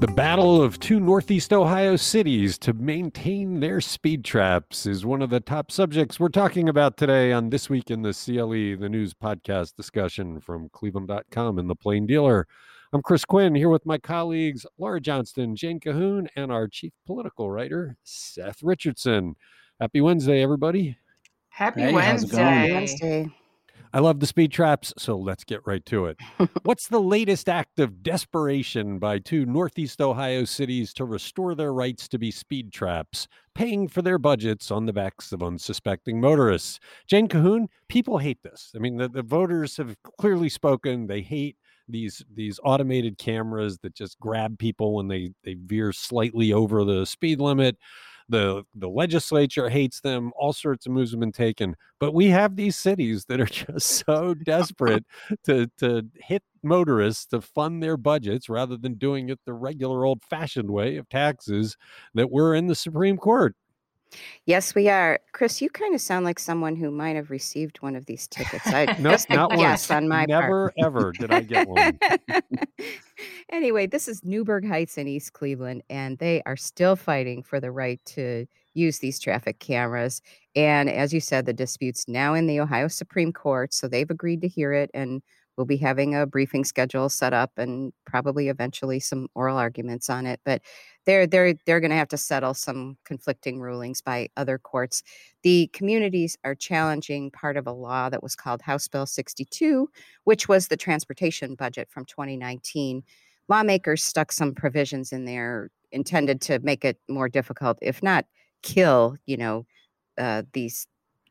The battle of two Northeast Ohio cities to maintain their speed traps is one of the top subjects we're talking about today on This Week in the CLE, the news podcast discussion from Cleveland.com and The Plain Dealer. I'm Chris Quinn here with my colleagues Laura Johnston, Jane Cahoon, and our chief political writer, Seth Richardson. Happy Wednesday, everybody. Happy Hey, how's it going? Wednesday. Wednesday. I love the speed traps, so let's get right to it. What's the latest act of desperation by two Northeast Ohio cities to restore their rights to be speed traps, paying for their budgets on the backs of unsuspecting motorists? Jane Cahoon, people hate this. I mean, the, the voters have clearly spoken. They hate these these automated cameras that just grab people when they they veer slightly over the speed limit the the legislature hates them all sorts of moves have been taken but we have these cities that are just so desperate to to hit motorists to fund their budgets rather than doing it the regular old fashioned way of taxes that we're in the supreme court Yes, we are. Chris, you kind of sound like someone who might have received one of these tickets. I Nope, just not once. on my never ever did i get one anyway, this is Newburgh Heights in East Cleveland, and they are still fighting for the right to use these traffic cameras. And as you said, the dispute's now in the Ohio Supreme Court, so they've agreed to hear it, and we'll be having a briefing schedule set up, and probably eventually some oral arguments on it. But they're they're they're going to have to settle some conflicting rulings by other courts. The communities are challenging part of a law that was called House Bill 62, which was the transportation budget from 2019. Lawmakers stuck some provisions in there intended to make it more difficult, if not kill, you know, uh, these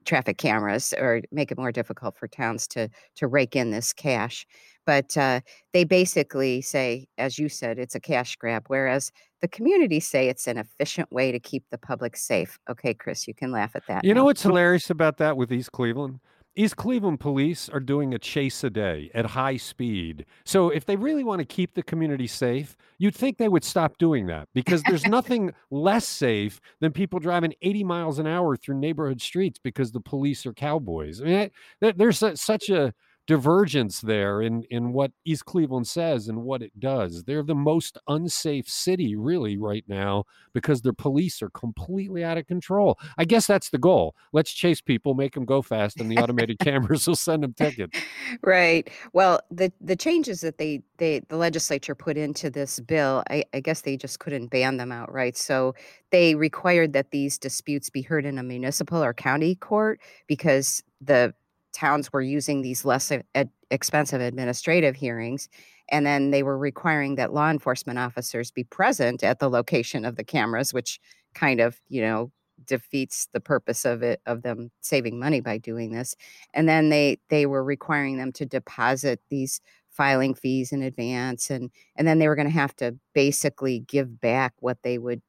traffic cameras or make it more difficult for towns to to rake in this cash. But uh, they basically say, as you said, it's a cash grab, whereas the communities say it's an efficient way to keep the public safe. Okay, Chris, you can laugh at that. You know what's hilarious about that with East Cleveland? East Cleveland police are doing a chase a day at high speed. So if they really want to keep the community safe, you'd think they would stop doing that because there's nothing less safe than people driving 80 miles an hour through neighborhood streets because the police are cowboys. I mean, I, there's su- such a divergence there in in what East Cleveland says and what it does. They're the most unsafe city really right now because their police are completely out of control. I guess that's the goal. Let's chase people, make them go fast, and the automated cameras will send them tickets. right. Well, the the changes that they they the legislature put into this bill, I, I guess they just couldn't ban them outright. So they required that these disputes be heard in a municipal or county court because the towns were using these less expensive administrative hearings. And then they were requiring that law enforcement officers be present at the location of the cameras, which kind of, you know, defeats the purpose of it of them saving money by doing this and then they they were requiring them to deposit these filing fees in advance and and then they were going to have to basically give back what they would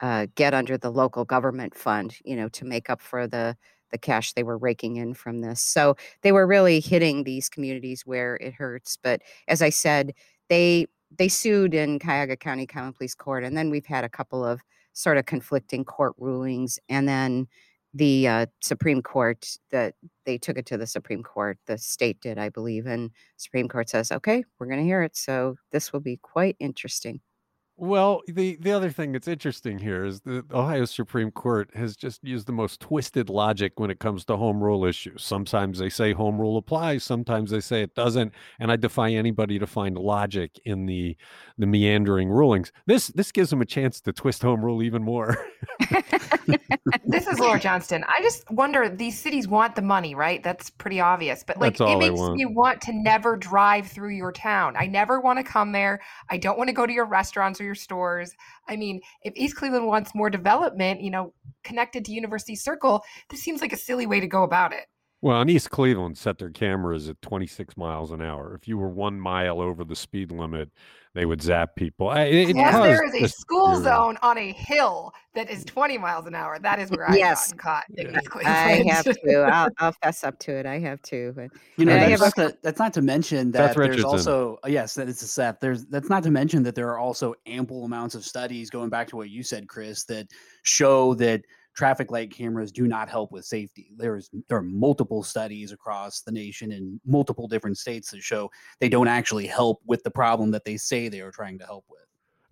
uh, get under the local government fund you know to make up for the the cash they were raking in from this so they were really hitting these communities where it hurts but as i said they they sued in cuyahoga county common pleas court and then we've had a couple of sort of conflicting court rulings and then the uh, supreme court that they took it to the Supreme Court. The state did, I believe, and Supreme Court says, "Okay, we're going to hear it." So this will be quite interesting. Well, the the other thing that's interesting here is the Ohio Supreme Court has just used the most twisted logic when it comes to home rule issues. Sometimes they say home rule applies, sometimes they say it doesn't, and I defy anybody to find logic in the the meandering rulings. This this gives them a chance to twist home rule even more. This is Laura Johnston. I just wonder these cities want the money, right? That's pretty obvious. But like it makes want. me want to never drive through your town. I never want to come there. I don't want to go to your restaurants or your stores. I mean, if East Cleveland wants more development, you know, connected to University Circle, this seems like a silly way to go about it. Well, in East Cleveland, set their cameras at 26 miles an hour. If you were one mile over the speed limit, they would zap people. I- It, it Yes, there caused is a a school fury. zone on a hill that is 20 miles an hour. That is where I've Yes. gotten caught Yeah. East I have to. I'll, I'll fess up to it. I have to. But You know, And I that's have not, to, that's not to mention that there's also uh, yes, that it's a Seth. There's that's not to mention that there are also ample amounts of studies going back to what you said, Chris, that show that traffic light cameras do not help with safety. There's there are multiple studies across the nation in multiple different states that show they don't actually help with the problem that they say they are trying to help with.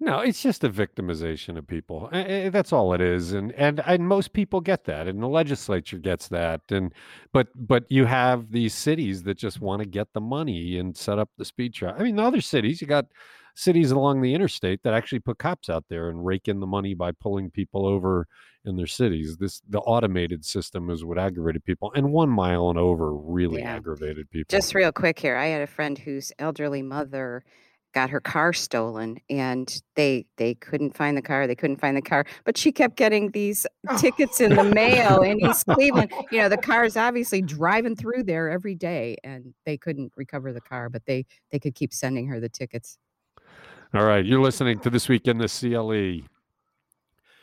No, it's just a victimization of people. Eh, eh, that's all it is, and and and most people get that, and the legislature gets that, and but but you have these cities that just want to get the money and set up the speed trap. I mean, the other cities, you got cities along the interstate that actually put cops out there and rake in the money by pulling people over in their cities. This the automated system is what aggravated people, and one mile and over really yeah. aggravated people. Just real quick here, I had a friend whose elderly mother got her car stolen and they they couldn't find the car they couldn't find the car but she kept getting these tickets in the mail in east cleveland you know the car is obviously driving through there every day and they couldn't recover the car but they they could keep sending her the tickets all right you're listening to this week in the cle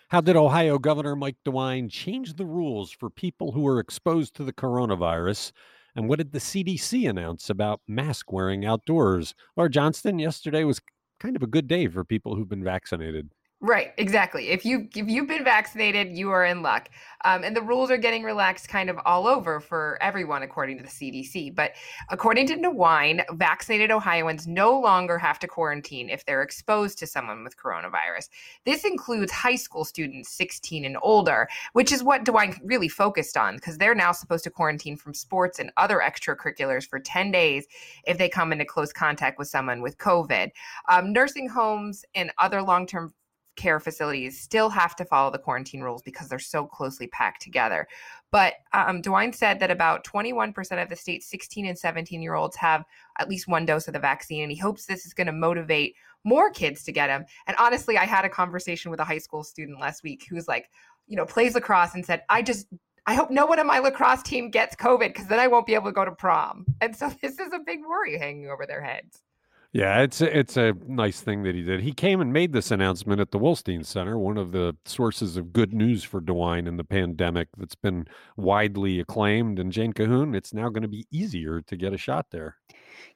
how did ohio governor mike dewine change the rules for people who were exposed to the coronavirus and what did the CDC announce about mask wearing outdoors? Laura Johnston, yesterday was kind of a good day for people who've been vaccinated. Right, exactly. If you if you've been vaccinated, you are in luck. Um, and the rules are getting relaxed kind of all over for everyone, according to the CDC. But according to DeWine, vaccinated Ohioans no longer have to quarantine if they're exposed to someone with coronavirus. This includes high school students 16 and older, which is what DeWine really focused on because they're now supposed to quarantine from sports and other extracurriculars for 10 days if they come into close contact with someone with COVID. Um, nursing homes and other long term care facilities still have to follow the quarantine rules because they're so closely packed together. But um, DeWine said that about 21% of the state's 16 and 17 year olds have at least one dose of the vaccine, and he hopes this is going to motivate more kids to get them. And honestly, I had a conversation with a high school student last week who was like, you know, plays lacrosse and said, I just I hope no one on my lacrosse team gets COVID because then I won't be able to go to prom. And so this is a big worry hanging over their heads. Yeah, it's a, it's a nice thing that he did. He came and made this announcement at the Wolstein Center, one of the sources of good news for DeWine in the pandemic that's been widely acclaimed. And Jane Cahoon, it's now going to be easier to get a shot there.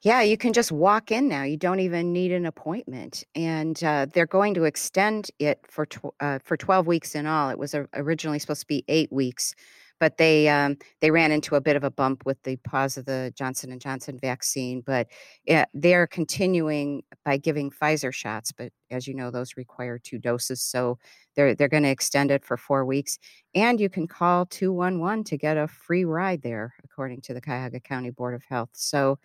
Yeah, you can just walk in now. You don't even need an appointment, and uh, they're going to extend it for tw- uh, for twelve weeks in all. It was originally supposed to be eight weeks but they um, they ran into a bit of a bump with the pause of the Johnson and Johnson vaccine. But yeah, they're continuing by giving Pfizer shots, but as you know, those require two doses, so they're they're going to extend it for four weeks. And you can call two one one to get a free ride there, according to the Cuyahoga County Board of Health. So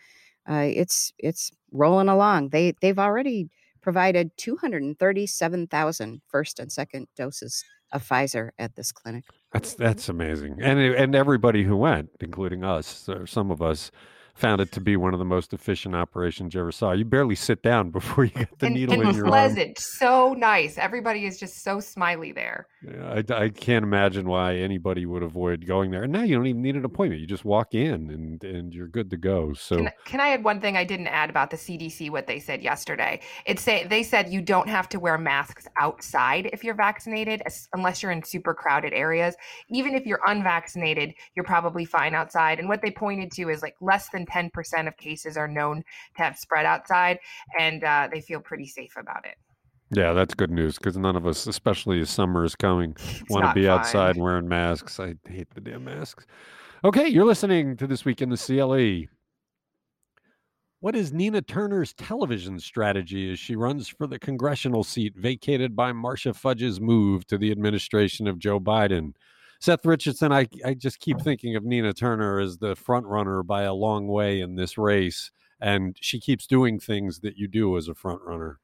uh, it's it's rolling along. They they've already provided 237,000 first and second doses of Pfizer at this clinic. That's that's amazing, and and everybody who went, including us, some of us, found it to be one of the most efficient operations you ever saw. You barely sit down before you get the and, needle and in your pleasant, arm. so nice. Everybody is just so smiley there. Yeah, I, I can't imagine why anybody would avoid going there. And now you don't even need an appointment. You just walk in and and you're good to go. So can, can I add one thing I didn't add about the CDC? What they said yesterday? It say they said you don't have to wear masks outside if you're vaccinated, unless you're in super crowded areas. Even if you're unvaccinated, you're probably fine outside. And what they pointed to is like less than 10% of cases are known to have spread outside, and uh, they feel pretty safe about it. Yeah, that's good news because none of us, especially as summer is coming, want to be fine. outside wearing masks. I hate the damn masks. Okay, you're listening to This Week in the CLE. What is Nina Turner's television strategy as she runs for the congressional seat vacated by Marcia Fudge's move to the administration of Joe Biden? Seth Richardson, I, I just keep thinking of Nina Turner as the front runner by a long way in this race. And she keeps doing things that you do as a front runner.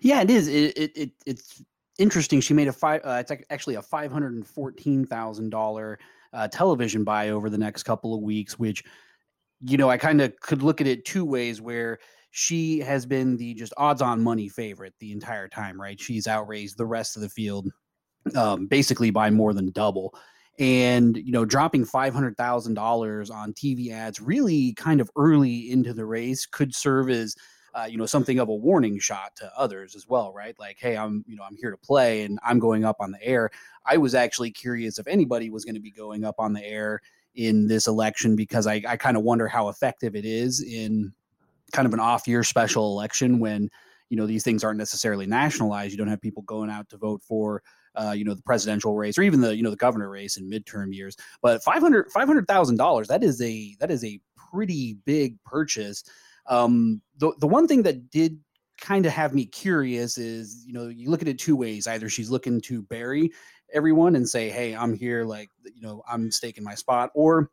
Yeah, it is. It, it, it it's interesting. She made a five. Uh, it's actually a five hundred and fourteen thousand uh, television buy over the next couple of weeks, which you know I kind of could look at it two ways. Where she has been the just odds-on money favorite the entire time, right? She's outraised the rest of the field um, basically by more than double. And you know, dropping five hundred thousand dollars on TV ads really kind of early into the race could serve as uh, you know something of a warning shot to others as well, right? Like, hey, I'm you know I'm here to play and I'm going up on the air. I was actually curious if anybody was going to be going up on the air in this election because I, I kind of wonder how effective it is in kind of an off year special election when you know these things aren't necessarily nationalized. You don't have people going out to vote for uh, you know, the presidential race or even the, you know, the governor race in midterm years. But 500, $500,000, that is a, that is a pretty big purchase. Um, the, the one thing that did kind of have me curious is, you know, you look at it two ways. Either she's looking to bury everyone and say, "Hey, I'm here," like you know, I'm staking my spot, or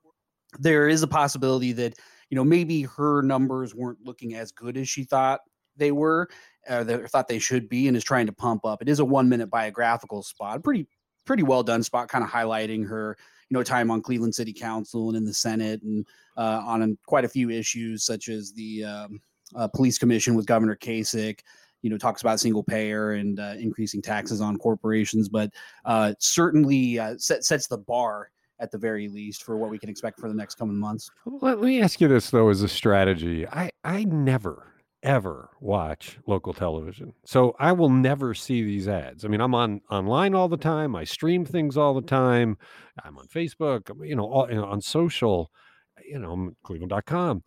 there is a possibility that you know maybe her numbers weren't looking as good as she thought they were, or they thought they should be, and is trying to pump up. It is a one minute biographical spot, pretty pretty well done spot, kind of highlighting her you know time on Cleveland City Council and in the Senate and uh, on quite a few issues such as the um, uh, police commission with Governor Kasich. You know, talks about single payer and uh, increasing taxes on corporations, but uh, certainly uh, set, sets the bar at the very least for what we can expect for the next coming months. Let me ask you this though, as a strategy, I I never ever watch local television. So I will never see these ads. I mean, I'm on online all the time. I stream things all the time. I'm on Facebook, you know, all, you know on social, you know, cleveland.com.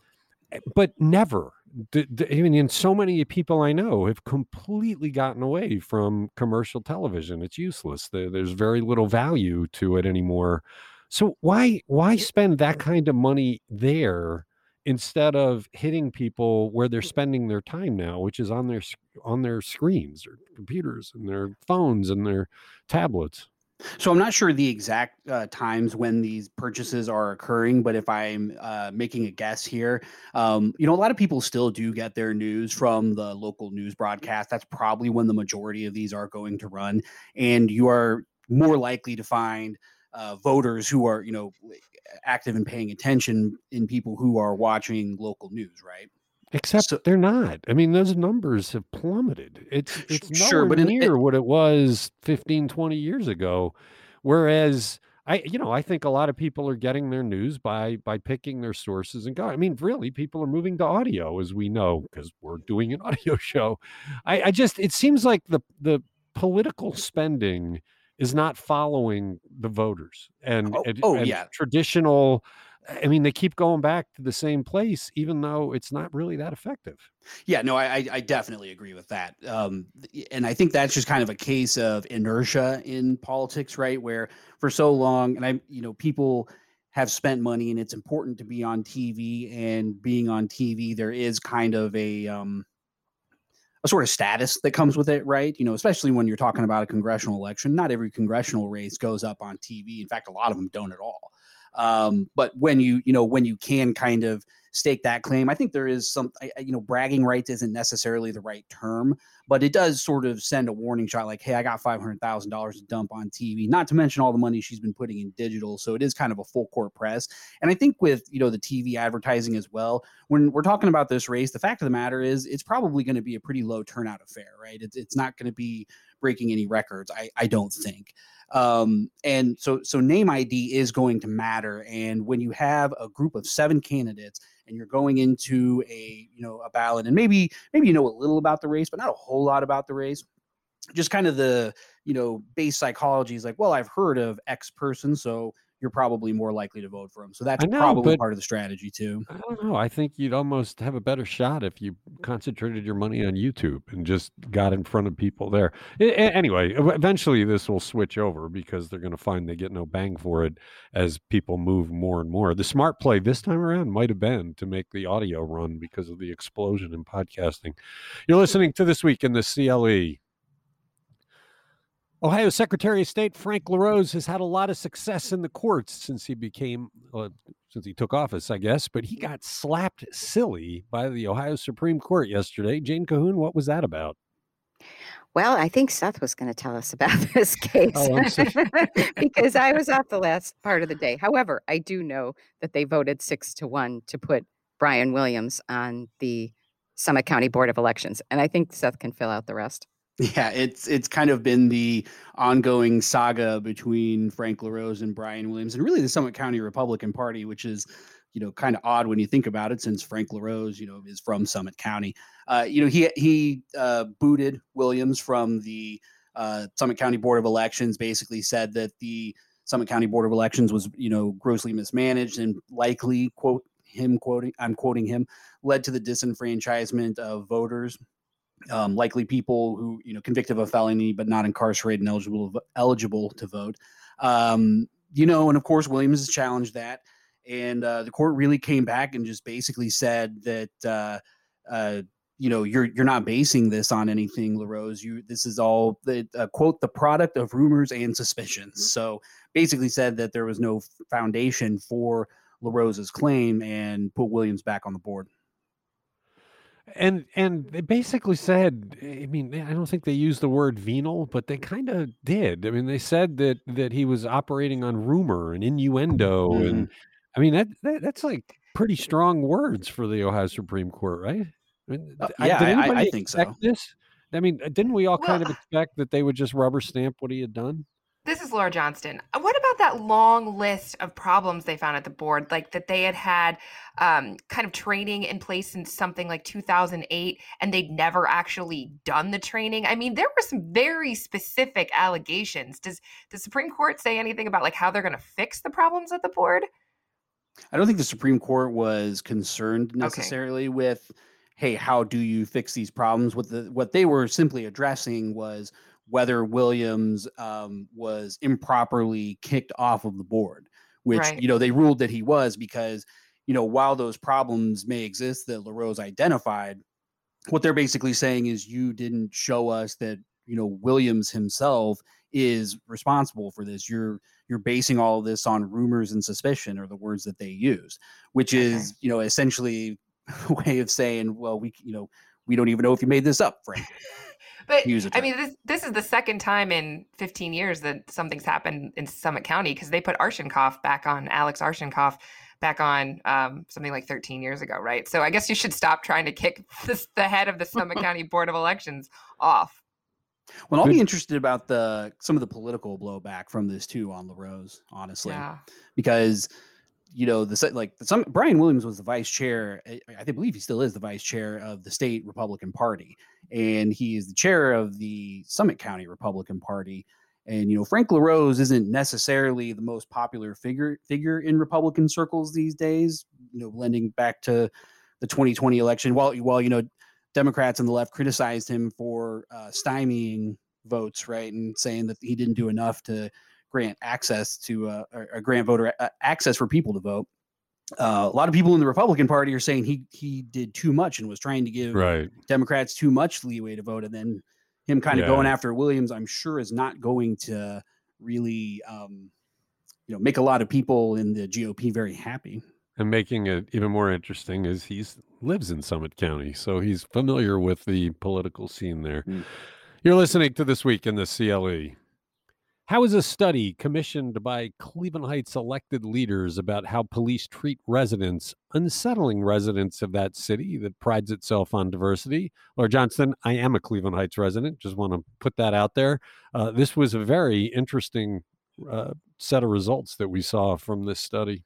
Eh, but never I mean, and so many people I know have completely gotten away from commercial television. It's useless. There, there's very little value to it anymore. So why why spend that kind of money there instead of hitting people where they're spending their time now, which is on their on their screens or computers and their phones and their tablets? So I'm not sure the exact uh, times when these purchases are occurring, but if I'm uh, making a guess here, um, you know, a lot of people still do get their news from the local news broadcast. That's probably when the majority of these are going to run, and you are more likely to find uh, voters who are, you know, active and paying attention in people who are watching local news, right? Except so, they're not. I mean, those numbers have plummeted. It's it's nowhere sure, but near it, what it was 15, 20 years ago. Whereas I, you know, I think a lot of people are getting their news by by picking their sources and going. I mean, really, people are moving to audio, as we know, because we're doing an audio show. I, I just it seems like the the political spending is not following the voters and, oh, and, oh and yeah traditional I mean, they keep going back to the same place, even though it's not really that effective. Yeah, no, I, I definitely agree with that. Um, and I think that's just kind of a case of inertia in politics, right? Where for so long, and I, you know, people have spent money and it's important to be on TV and being on TV, there is kind of a, um, a sort of status that comes with it, right? You know, especially when you're talking about a congressional election, not every congressional race goes up on TV. In fact, a lot of them don't at all. Um, but when you, you know, when you can kind of stake that claim, I think there is some, you know, bragging rights isn't necessarily the right term, but it does sort of send a warning shot like, hey, I got $500,000 to dump on TV, not to mention all the money she's been putting in digital. So it is kind of a full court press. And I think with, you know, the TV advertising as well, when we're talking about this race, the fact of the matter is it's probably going to be a pretty low turnout affair, right? It's, it's not going to be breaking any records, I, I don't think. Um, and so so name ID is going to matter. And when you have a group of seven candidates and you're going into a you know a ballot, and maybe maybe you know a little about the race, but not a whole lot about the race. Just kind of the you know base psychology is like, well, I've heard of X person, so you're probably more likely to vote for him. So that's know, probably part of the strategy too. I don't know. I think you'd almost have a better shot if you concentrated your money on YouTube and just got in front of people there. Anyway, eventually this will switch over because they're going to find they get no bang for it as people move more and more. The smart play this time around might have been to make the audio run because of the explosion in podcasting. You're listening to This Week in the CLE. Ohio Secretary of State Frank LaRose has had a lot of success in the courts since he became, uh, since he took office, I guess, but he got slapped silly by the Ohio Supreme Court yesterday. Jane Cahoon, what was that about? Well, I think Seth was going to tell us about this case oh, because I was off the last part of the day. However, I do know that they voted six to one to put Brian Williams on the Summit County Board of Elections. And I think Seth can fill out the rest. Yeah, it's it's kind of been the ongoing saga between Frank LaRose and Brian Williams, and really the Summit County Republican Party, which is, you know, kind of odd when you think about it, since Frank LaRose, you know, is from Summit County. Uh, you know, he he uh, booted Williams from the uh, Summit County Board of Elections. Basically, said that the Summit County Board of Elections was, you know, grossly mismanaged and likely quote him quoting I'm quoting him led to the disenfranchisement of voters um, likely people who you know convicted of a felony but not incarcerated and eligible eligible to vote. Um, you know, and of course Williams has challenged that, and uh, the court really came back and just basically said that uh, uh, you know you're you're not basing this on anything larose you this is all the uh, quote the product of rumors and suspicions Mm-hmm. so basically said that there was no foundation for larose's claim and put williams back on the board and and they basically said i mean i don't think they used the word venal but they kind of did i mean they said that that he was operating on rumor and innuendo Mhm. and i mean that, that that's like pretty strong words for the ohio supreme court right I mean, Uh, I- yeah, did I- I- I think so. this i mean didn't we all kind of expect that they would just rubber stamp what he had done This is Laura Johnston. Uh, What about that long list of problems they found at the board? Like that they had had um, kind of training in place since something like 2008 and they'd never actually done the training. I mean, there were some very specific allegations. Does the Supreme Court say anything about like how they're going to fix the problems at the board? I don't think the Supreme Court was concerned necessarily with, hey, how do you fix these problems? What the what they were simply addressing was whether Williams um, was improperly kicked off of the board, which Right. you know they ruled that he was because you know while those problems may exist that LaRose identified, what they're basically saying is you didn't show us that you know Williams himself is responsible for this. You're you're basing all of this on rumors and suspicion are the words that they use, which Okay. is you know essentially a way of saying, well, we you know we don't even know if you made this up, frankly. But Use a I mean, this this is the second time in 15 years that something's happened in Summit County because they put Arshinkoff back on Alex Arshinkoff back on um, something like 13 years ago, right? So I guess you should stop trying to kick this, the head of the Summit County Board of Elections off. Well, I'll be interested about the some of the political blowback from this too on LaRose, honestly. Yeah. because you know the like some Brian Williams was the vice chair. I, I believe he still is the vice chair of the state Republican Party, and he is the chair of the Summit County Republican Party. And you know Frank LaRose isn't necessarily the most popular figure figure in Republican circles these days. You know, lending back to the 2020 election, while while you know Democrats on the left criticized him for uh, stymieing votes, right, and saying that he didn't do enough to grant access to uh, or grant voter access for people to vote. Uh, a lot of people in the Republican Party are saying he he did too much and was trying to give right Democrats too much leeway to vote, and then him kind of going after Williams, I'm sure, is not going to really, um, you know, make a lot of people in the GOP very happy. And making it even more interesting is he lives in Summit County, so he's familiar with the political scene there. Mm. You're listening to this week in the CLE. How is a study commissioned by Cleveland Heights elected leaders about how police treat residents unsettling residents of that city that prides itself on diversity? Laura Johnston, I am a Cleveland Heights resident. Just want to put that out there. Uh, this was a very interesting uh, set of results that we saw from this study.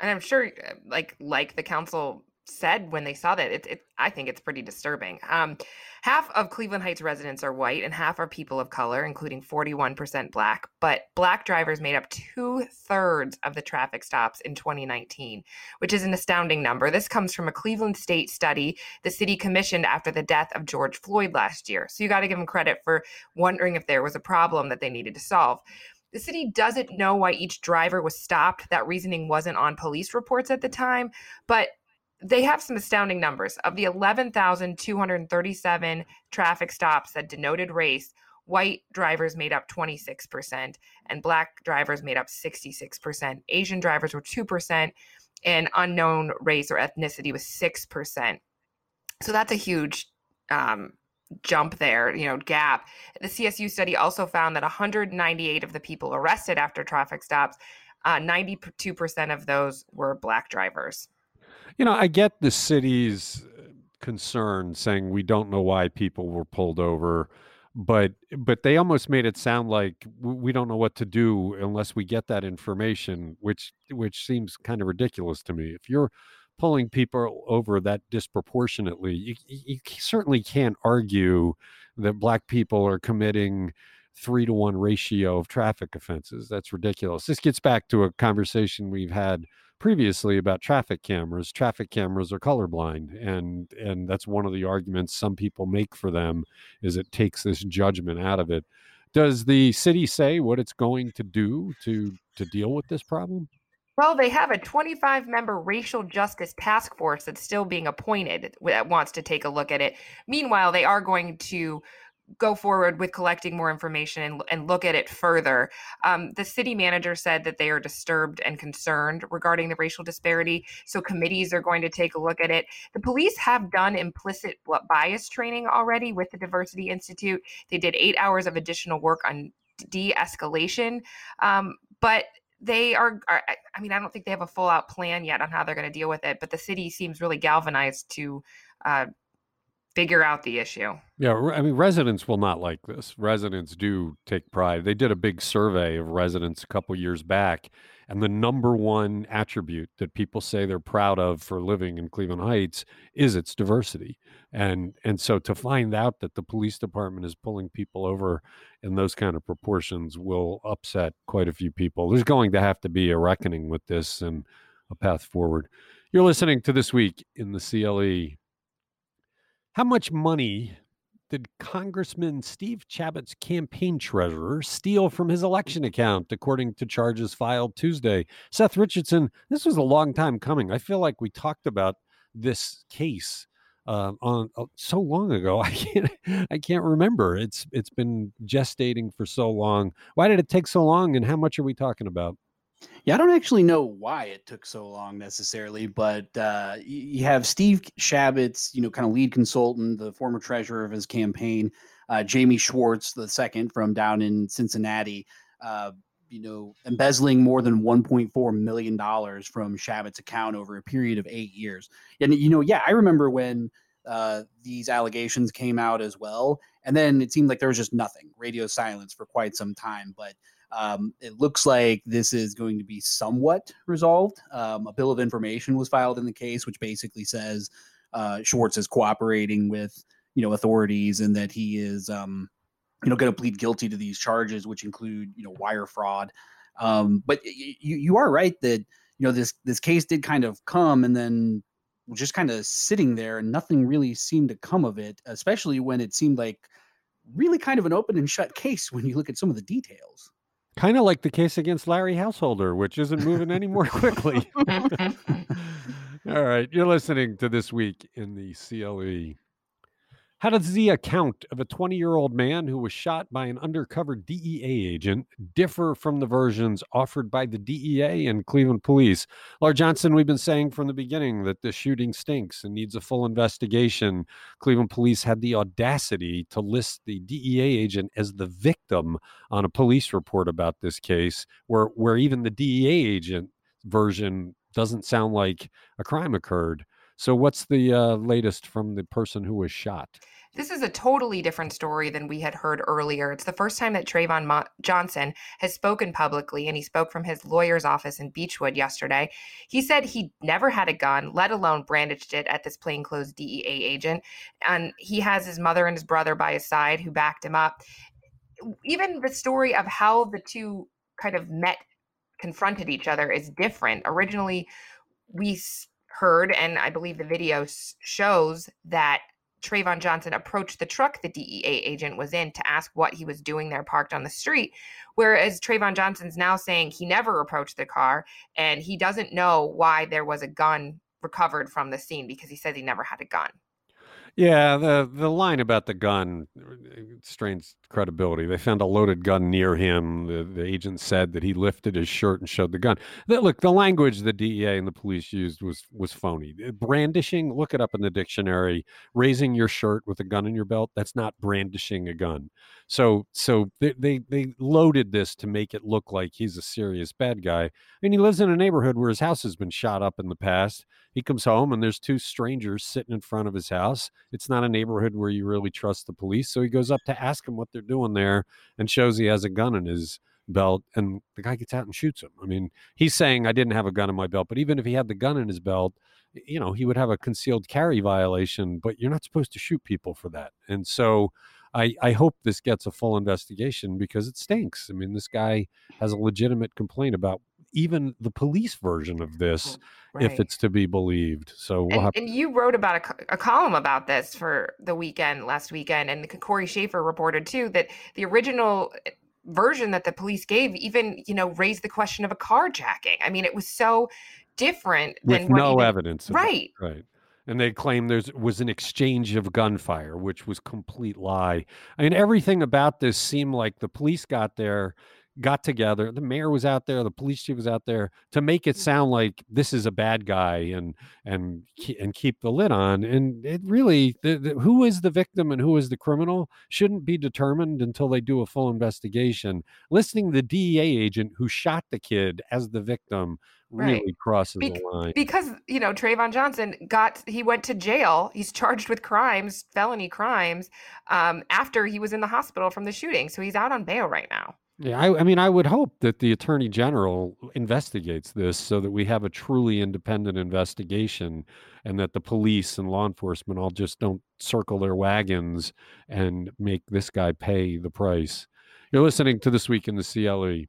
And I'm sure, uh, like like the council said when they saw that, it, it I think it's pretty disturbing. Um, half of Cleveland Heights residents are white, and half are people of color, including 41% black. But black drivers made up two thirds of the traffic stops in 2019, which is an astounding number. This comes from a Cleveland State study the city commissioned after the death of George Floyd last year. So you got to give them credit for wondering if there was a problem that they needed to solve. The city doesn't know why each driver was stopped. That reasoning wasn't on police reports at the time, but they have some astounding numbers. Of the 11,237 traffic stops that denoted race, white drivers made up 26%, and black drivers made up 66%. Asian drivers were 2%, and unknown race or ethnicity was 6%. So that's a huge um, jump there, you know, gap. The CSU study also found that 198 of the people arrested after traffic stops, uh, 92% of those were black drivers. You know, I get the city's concern saying we don't know why people were pulled over, but but they almost made it sound like we don't know what to do unless we get that information, which which seems kind of ridiculous to me. If you're pulling people over that disproportionately, you, you you certainly can't argue that black people are committing three to one ratio of traffic offenses. That's ridiculous. This gets back to a conversation we've had previously about traffic cameras. Traffic cameras are colorblind, and and that's one of the arguments some people make for them is it takes this judgment out of it. Does the city say what it's going to do to to deal with this problem? Well, they have a 25 member racial justice task force that's still being appointed that wants to take a look at it. Meanwhile, they are going to go forward with collecting more information and, and look at it further. Um, the city manager said that they are disturbed and concerned regarding the racial disparity. So committees are going to take a look at it. The police have done implicit bias training already with the Diversity Institute. They did eight hours of additional work on de escalation. Um, but they are, are, i mean i don't think they have a full out plan yet on how they're going to deal with it but the city seems really galvanized to uh, figure out the issue. Yeah, I mean, residents will not like this. Residents do take pride. They did a big survey of residents a couple years back, and the number one attribute that people say they're proud of for living in Cleveland Heights is its diversity. And and so to find out that the police department is pulling people over in those kind of proportions will upset quite a few people. There's going to have to be a reckoning with this and a path forward. You're listening to this week in the CLE how much money did Congressman Steve Chabot's campaign treasurer steal from his election account, according to charges filed Tuesday? Seth Richardson, this was a long time coming. I feel like we talked about this case uh, on uh, so long ago. I can't, I can't remember. It's it's been gestating for so long. Why did it take so long? And how much are we talking about? Yeah, I don't actually know why it took so long necessarily, but uh, you have Steve Chabot's, you know, kind of lead consultant, the former treasurer of his campaign, uh, Jamie Schwartz, the second from down in Cincinnati, uh, you know, embezzling more than 1.4 million dollars from Chabot's account over a period of eight years. And you know, yeah, I remember when uh, these allegations came out as well, and then it seemed like there was just nothing, radio silence for quite some time, but. Um, it looks like this is going to be somewhat resolved. Um, a bill of information was filed in the case, which basically says uh, Schwartz is cooperating with you know authorities and that he is um, you know going to plead guilty to these charges, which include you know wire fraud. Um, but y- you you are right that you know this this case did kind of come and then just kind of sitting there and nothing really seemed to come of it, especially when it seemed like really kind of an open and shut case when you look at some of the details. Kind of like the case against Larry Householder, which isn't moving any more quickly. All right. You're listening to This Week in the CLE. How does the account of a 20 year old man who was shot by an undercover DEA agent differ from the versions offered by the DEA and Cleveland police? Laura Johnston, we've been saying from the beginning that the shooting stinks and needs a full investigation. Cleveland police had the audacity to list the DEA agent as the victim on a police report about this case, where, where even the DEA agent version doesn't sound like a crime occurred. So, what's the uh, latest from the person who was shot? This is a totally different story than we had heard earlier. It's the first time that Trayvon Mo- Johnson has spoken publicly, and he spoke from his lawyer's office in Beechwood yesterday. He said he never had a gun, let alone brandished it at this plainclothes DEA agent. And he has his mother and his brother by his side who backed him up. Even the story of how the two kind of met, confronted each other is different. Originally, we heard, and I believe the video shows that Trayvon Johnson approached the truck the DEA agent was in to ask what he was doing there parked on the street. Whereas Trayvon Johnson's now saying he never approached the car and he doesn't know why there was a gun recovered from the scene because he says he never had a gun. Yeah, the the line about the gun strains credibility. They found a loaded gun near him. The, the agent said that he lifted his shirt and showed the gun. The, look, the language the DEA and the police used was was phony. Uh, brandishing, look it up in the dictionary. Raising your shirt with a gun in your belt, that's not brandishing a gun. So so they they, they loaded this to make it look like he's a serious bad guy. And he lives in a neighborhood where his house has been shot up in the past he comes home and there's two strangers sitting in front of his house. It's not a neighborhood where you really trust the police. So he goes up to ask him what they're doing there and shows he has a gun in his belt and the guy gets out and shoots him. I mean, he's saying I didn't have a gun in my belt, but even if he had the gun in his belt, you know, he would have a concealed carry violation, but you're not supposed to shoot people for that. And so I, I hope this gets a full investigation because it stinks. I mean, this guy has a legitimate complaint about even the police version of this, right. if it's to be believed. So we'll and, have- and, you wrote about a, a, column about this for the weekend last weekend, and Cory Shaffer reported too that the original eh, version that the police gave even, you know, raised the question of a carjacking. I mean, it was so different with than what no even- evidence. it. Right. Right. And they claim there was an exchange of gunfire, which was complete lie. I mean, everything about this seemed like the police got there, got together. The mayor was out there, the police chief was out there to make it sound like this is a bad guy and and and keep the lid on. And it really, the, the, who is the victim and who is the criminal shouldn't be determined until they do a full investigation. Listening to the DEA agent who shot the kid as the victim Right. really crosses Bec- the line. because you know Trayvon Johnson got he went to jail. He's charged with crimes, felony crimes, um, after he was in the hospital from the shooting. So he's out on bail right now. Yeah, I, I mean, I would hope that the attorney general investigates this so that we have a truly independent investigation and that the police and law enforcement all just don't circle their wagons and make this guy pay the price. You're listening to This Week in the CLE.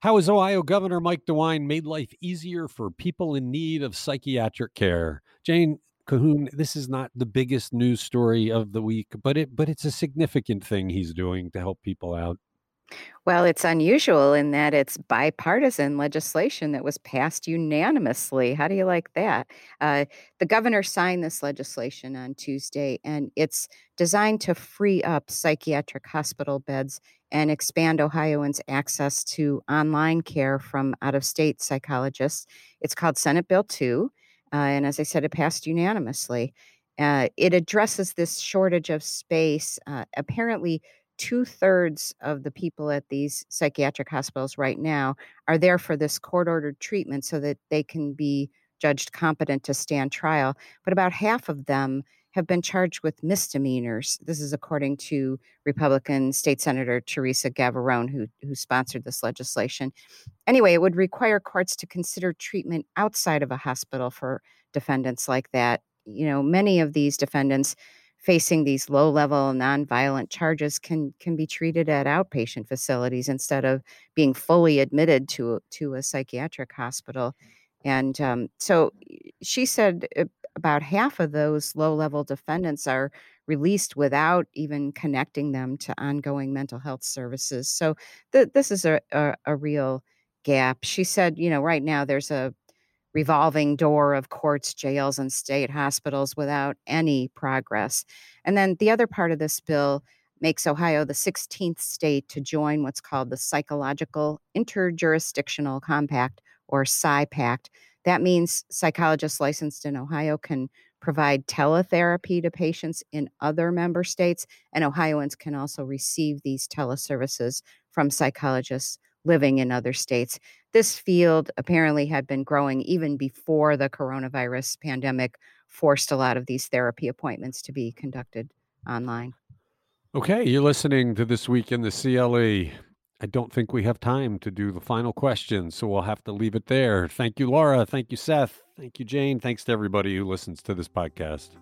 How has Ohio Governor Mike DeWine made life easier for people in need of psychiatric care? Jane Cahoon, this is not the biggest news story of the week, but it but it's a significant thing he's doing to help people out. Well, it's unusual in that it's bipartisan legislation that was passed unanimously. How do you like that? Uh, the governor signed this legislation on Tuesday, and it's designed to free up psychiatric hospital beds and expand Ohioans' access to online care from out of state psychologists. It's called Senate Bill 2. Uh, and as I said, it passed unanimously. Uh, it addresses this shortage of space. Uh, apparently, two thirds of the people at these psychiatric hospitals right now are there for this court ordered treatment so that they can be judged competent to stand trial. But about half of them have been charged with misdemeanors. This is according to Republican State Senator Theresa Gavarone, who, who sponsored this legislation. Anyway, it would require courts to consider treatment outside of a hospital for defendants like that. You know, many of these defendants facing these low level nonviolent charges can can be treated at outpatient facilities instead of being fully admitted to to a psychiatric hospital. And um, so she said uh, about half of those low level defendants are released without even connecting them to ongoing mental health services. So th- this is a, a, a real gap. She said you know right now there's a revolving door of courts, jails, and state hospitals without any progress. And then the other part of this bill makes Ohio the 16th state to join what's called the Psychological Interjurisdictional Compact, or PsyPact. That means psychologists licensed in Ohio can provide teletherapy to patients in other member states, and Ohioans can also receive these teleservices from psychologists living in other states. This field apparently had been growing even before the coronavirus pandemic forced a lot of these therapy appointments to be conducted online. Okay, you're listening to This Week in the CLE. I don't think we have time to do the final question, so we'll have to leave it there. Thank you, Laura. Thank you, Seth. Thank you, Jane. Thanks to everybody who listens to this podcast.